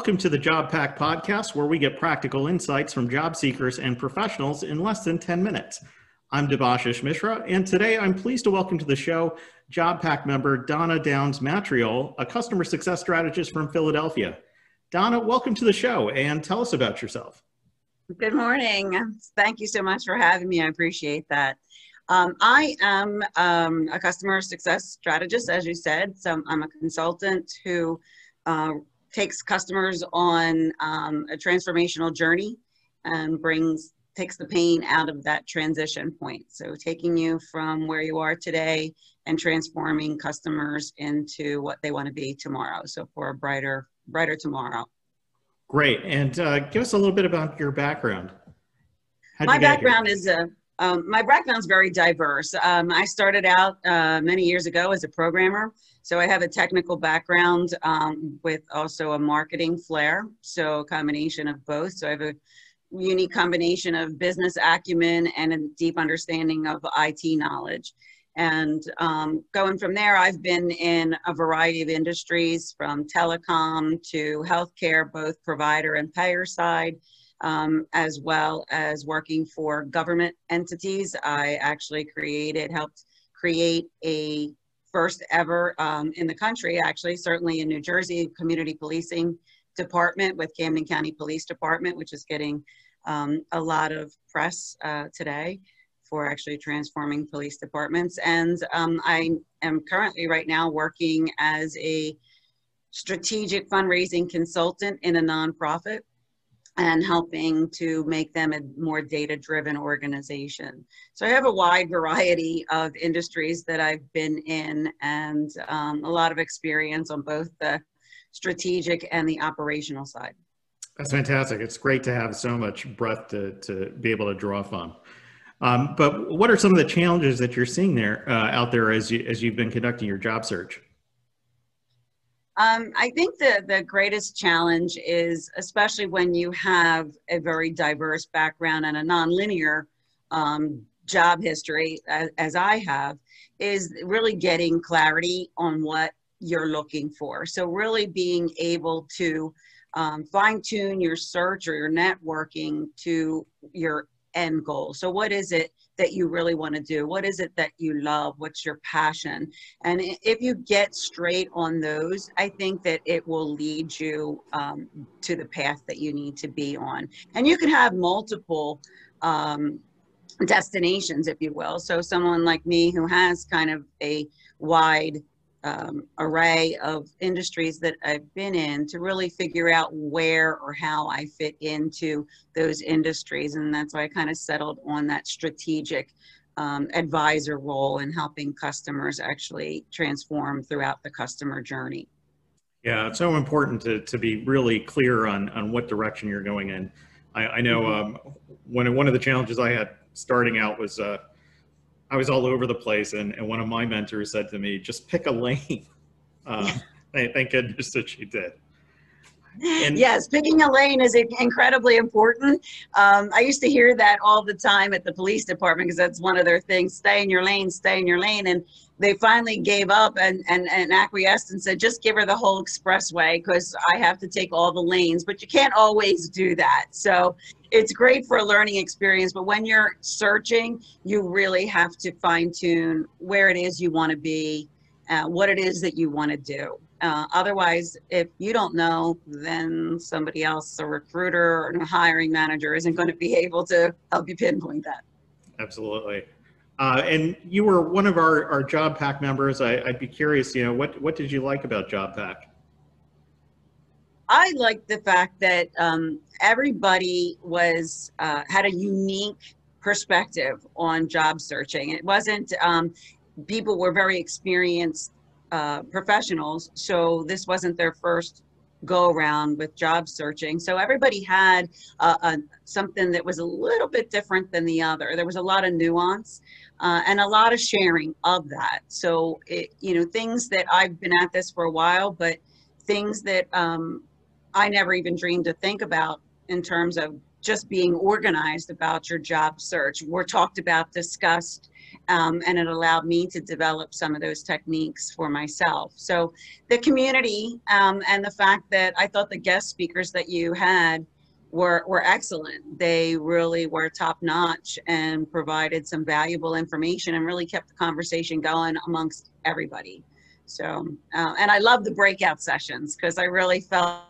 Welcome to the Job Pack podcast, where we get practical insights from job seekers and professionals in less than 10 minutes. I'm Debashish Mishra, and today I'm pleased to welcome to the show Job Pack member Donna Downs Matriol, a customer success strategist from Philadelphia. Donna, welcome to the show and tell us about yourself. Good morning. Thank you so much for having me. I appreciate that. Um, I am um, a customer success strategist, as you said. So I'm a consultant who uh, takes customers on um, a transformational journey and brings takes the pain out of that transition point. So taking you from where you are today and transforming customers into what they want to be tomorrow. So for a brighter, brighter tomorrow. Great. And uh, give us a little bit about your background. How'd my background is a um, my background is very diverse. Um, I started out uh, many years ago as a programmer, so I have a technical background um, with also a marketing flair, so a combination of both. So I have a unique combination of business acumen and a deep understanding of IT knowledge. And um, going from there, I've been in a variety of industries from telecom to healthcare, both provider and payer side um, as well as working for government entities. I actually created, helped create a first ever um, in the country, actually, certainly in New Jersey, community policing department with Camden County Police Department, which is getting um, a lot of press uh, today for actually transforming police departments. And um, I am currently right now working as a strategic fundraising consultant in a nonprofit and helping to make them a more data driven organization. So I have a wide variety of industries that I've been in and um, a lot of experience on both the strategic and the operational side. That's fantastic. It's great to have so much breadth to, to be able to draw from. Um, but what are some of the challenges that you're seeing there uh, out there as you as you've been conducting your job search? Um, I think the, the greatest challenge is, especially when you have a very diverse background and a nonlinear um, job history, as, as I have, is really getting clarity on what you're looking for. So, really being able to um, fine tune your search or your networking to your end goal. So, what is it that you really want to do? What is it that you love? What's your passion? And if you get straight on those, I think that it will lead you um, to the path that you need to be on. And you can have multiple. Um, destinations if you will so someone like me who has kind of a wide um, array of industries that I've been in to really figure out where or how I fit into those industries. And that's why I kind of settled on that strategic um, advisor role in helping customers actually transform throughout the customer journey. Yeah, it's so important to, to be really clear on, on what direction you're going in. I, I know mm-hmm. um, one, one of the challenges I had starting out was uh, I was all over the place, and, and one of my mentors said to me, "Just pick a lane." Uh, thank goodness that she did. And yes, picking a lane is incredibly important. Um, I used to hear that all the time at the police department because that's one of their things: stay in your lane, stay in your lane. And they finally gave up and, and, and acquiesced and said, just give her the whole expressway because I have to take all the lanes. But you can't always do that. So it's great for a learning experience. But when you're searching, you really have to fine tune where it is you want to be, uh, what it is that you want to do. Uh, otherwise, if you don't know, then somebody else, a recruiter or a hiring manager, isn't going to be able to help you pinpoint that. Absolutely. Uh, and you were one of our, our Job Pack members. I, would be curious, you know, what, what did you like about Job Pack? I liked the fact that um, everybody was uh, had a unique perspective on job searching. It wasn't um, people were very experienced uh, professionals, so this wasn't their first go around with job searching. So everybody had uh, a, something that was a little bit different than the other. There was a lot of nuance uh, and a lot of sharing of that. So, it, you know, things that I've been at this for a while, but things that um, I never even dreamed to think about in terms of just being organized about your job search were talked about, discussed, Um, and it allowed me to develop some of those techniques for myself. So the community um, and the fact that I thought the guest speakers that you had were, were excellent. They really were top notch and provided some valuable information and really kept the conversation going amongst everybody. So, uh, and I love the breakout sessions because I really felt,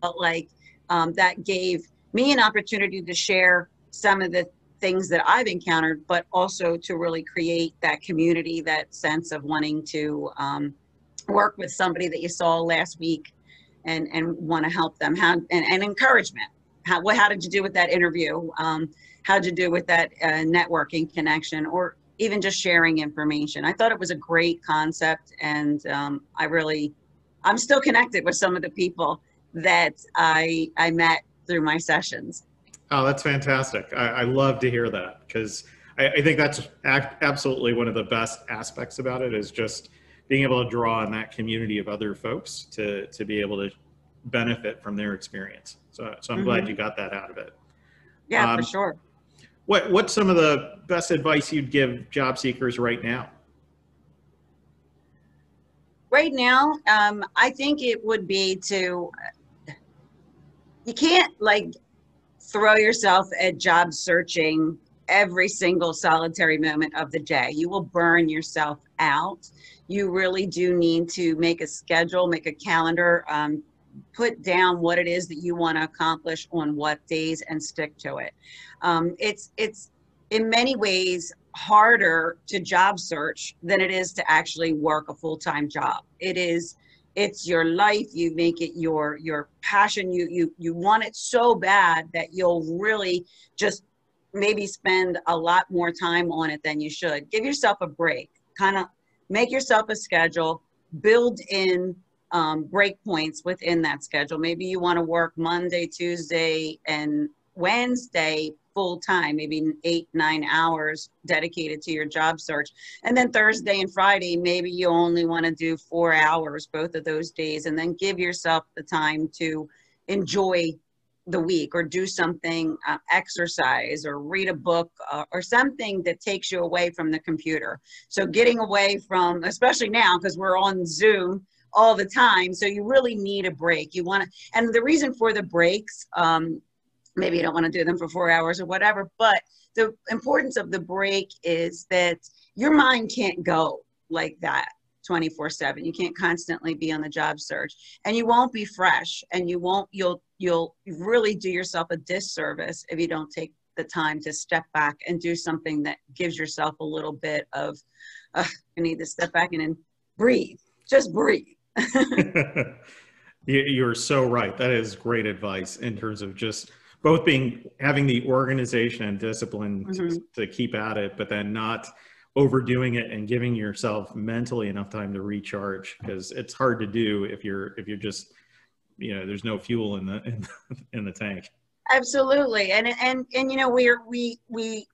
felt like um, that gave me an opportunity to share some of the things that I've encountered, but also to really create that community, that sense of wanting to um, work with somebody that you saw last week and, and want to help them how, and, and encouragement how, what, how did you do with that interview? Um, how did you do with that uh, networking connection or even just sharing information? I thought it was a great concept and um, I really, I'm still connected with some of the people that I, I met through my sessions. Oh, that's fantastic. I, I love to hear that because I, I, think that's absolutely one of the best aspects about it is just being able to draw on that community of other folks to, to be able to benefit from their experience. So, so I'm mm-hmm. glad you got that out of it. Yeah, um, for sure. What What's some of the best advice you'd give job seekers right now? Right now, um, I think it would be to. You can't like throw yourself at job searching every single solitary moment of the day. You will burn yourself out. You really do need to make a schedule, make a calendar, um, put down what it is that you want to accomplish on what days and stick to it. Um, it's it's in many ways harder to job search than it is to actually work a full-time job. It is it's your life you make it your your passion you you you want it so bad that you'll really just maybe spend a lot more time on it than you should. Give yourself a break. Kind of make yourself a schedule. Build in um, break points within that schedule. Maybe you want to work Monday, Tuesday, and Wednesday full time, maybe eight, nine hours dedicated to your job search. And then Thursday and Friday, maybe you only want to do four hours both of those days, and then give yourself the time to enjoy the week or do something, uh, exercise or read a book uh, or something that takes you away from the computer. So, getting away from, especially now because we're on Zoom all the time. So you really need a break. You want to, and the reason for the breaks, um, maybe you don't want to do them for four hours or whatever, but the importance of the break is that your mind can't go like that 24 7 you can't constantly be on the job search and you won't be fresh and you won't you'll you'll really do yourself a disservice if you don't take the time to step back and do something that gives yourself a little bit of i need to step back and, and breathe. Just breathe. You're so right. That is great advice in terms of just both being having the organization and discipline mm-hmm. to, to, keep at it, but then not overdoing it and giving yourself mentally enough time to recharge because it's hard to do if you're if you're just you know there's no fuel in the in, in the tank. Absolutely, and and and you know we're we we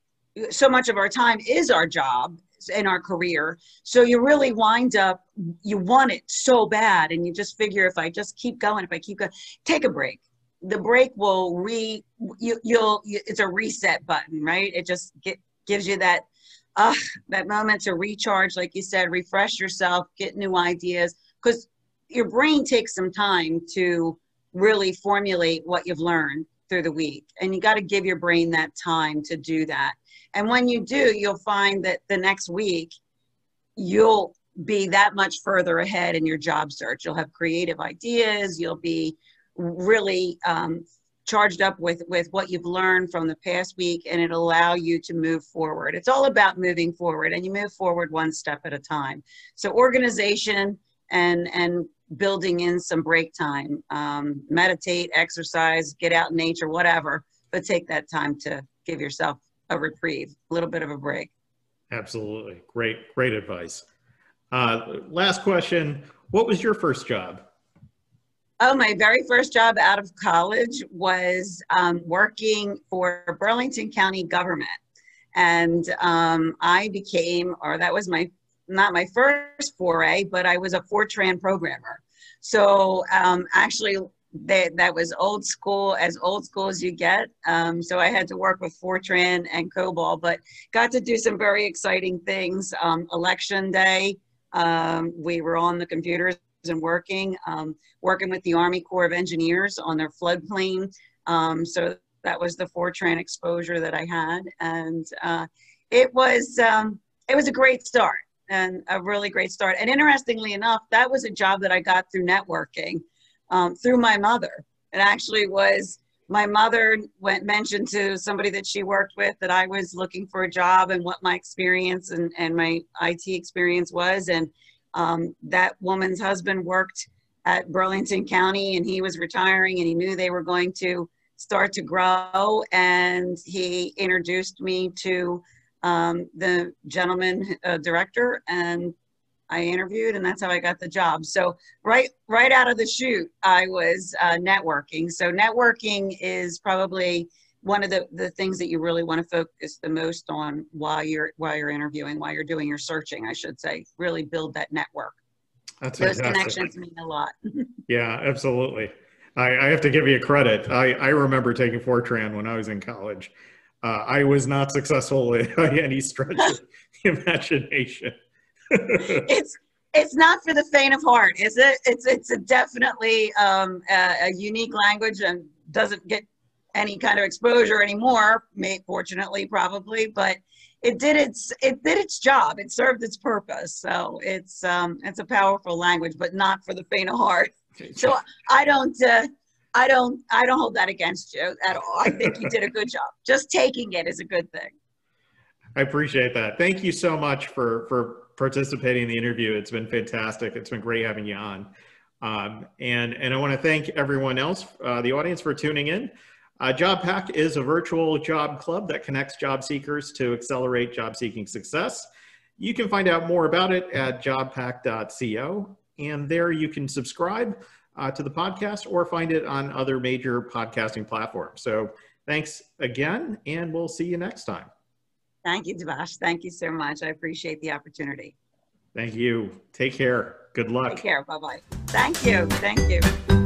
so much of our time is our job in our career. So you really wind up, you want it so bad, and you just figure if I just keep going, if I keep going, take a break. The break will re, you, you'll, it's a reset button, right? It just get, gives you that, uh, that moment to recharge, like you said, refresh yourself, get new ideas, because your brain takes some time to really formulate what you've learned through the week. And you got to give your brain that time to do that. And when you do, you'll find that the next week you'll be that much further ahead in your job search. You'll have creative ideas. You'll be really um, charged up with with what you've learned from the past week, and it'll allow you to move forward. It's all about moving forward, and you move forward one step at a time. So organization and and building in some break time, um, meditate, exercise, get out in nature, whatever. But take that time to give yourself a reprieve, a little bit of a break. Absolutely. Great, great advice. Uh, last question What was your first job? Oh, my very first job out of college was um, working for Burlington County government. And um, I became, or that was my, not my first foray, but I was a Fortran programmer. So um, actually they, that was old school, as old school as you get. Um, so I had to work with Fortran and COBOL, but got to do some very exciting things. Um, election day, um, we were on the computers and working, um, working with the Army Corps of Engineers on their floodplain. Um, so that was the Fortran exposure that I had, and uh, it was um, it was a great start and a really great start. And interestingly enough, that was a job that I got through networking um, through my mother. It actually was my mother went mentioned to somebody that she worked with that I was looking for a job and what my experience and, and my IT experience was. And um, that woman's husband worked at Burlington County and he was retiring and he knew they were going to start to grow. And he introduced me to um, the gentleman uh, director and I interviewed and that's how I got the job. So right right out of the chute, I was uh, networking. So networking is probably one of the, the things that you really want to focus the most on while you're while you're interviewing, while you're doing your searching, I should say. Really build that network. That's Those fantastic. connections mean a lot. yeah, absolutely. I, I, have to give you credit. I, I remember taking Fortran when I was in college. Uh, I was not successful by any stretch of the imagination. it's it's not for the faint of heart, is it? It's it's a definitely um, a, a, unique language and doesn't get any kind of exposure anymore. May, fortunately, probably, but it did its it did its job. It served its purpose. So it's um, it's a powerful language, but not for the faint of heart. So I don't. Uh, I don't I don't hold that against you at all. I think you did a good job. Just taking it is a good thing. I appreciate that. Thank you so much for for participating in the interview. It's been fantastic. It's been great having you on. Um, and, and I want to thank everyone else, uh, the audience, for tuning in. Uh, JobPack is a virtual job club that connects job seekers to accelerate job seeking success. You can find out more about it at jobpack.co, and there you can subscribe uh, to the podcast or find it on other major podcasting platforms. So thanks again, and we'll see you next time. Thank you, Devash. Thank you so much. I appreciate the opportunity. Thank you. Take care. Good luck. Take care. Bye bye. Thank you. Thank you.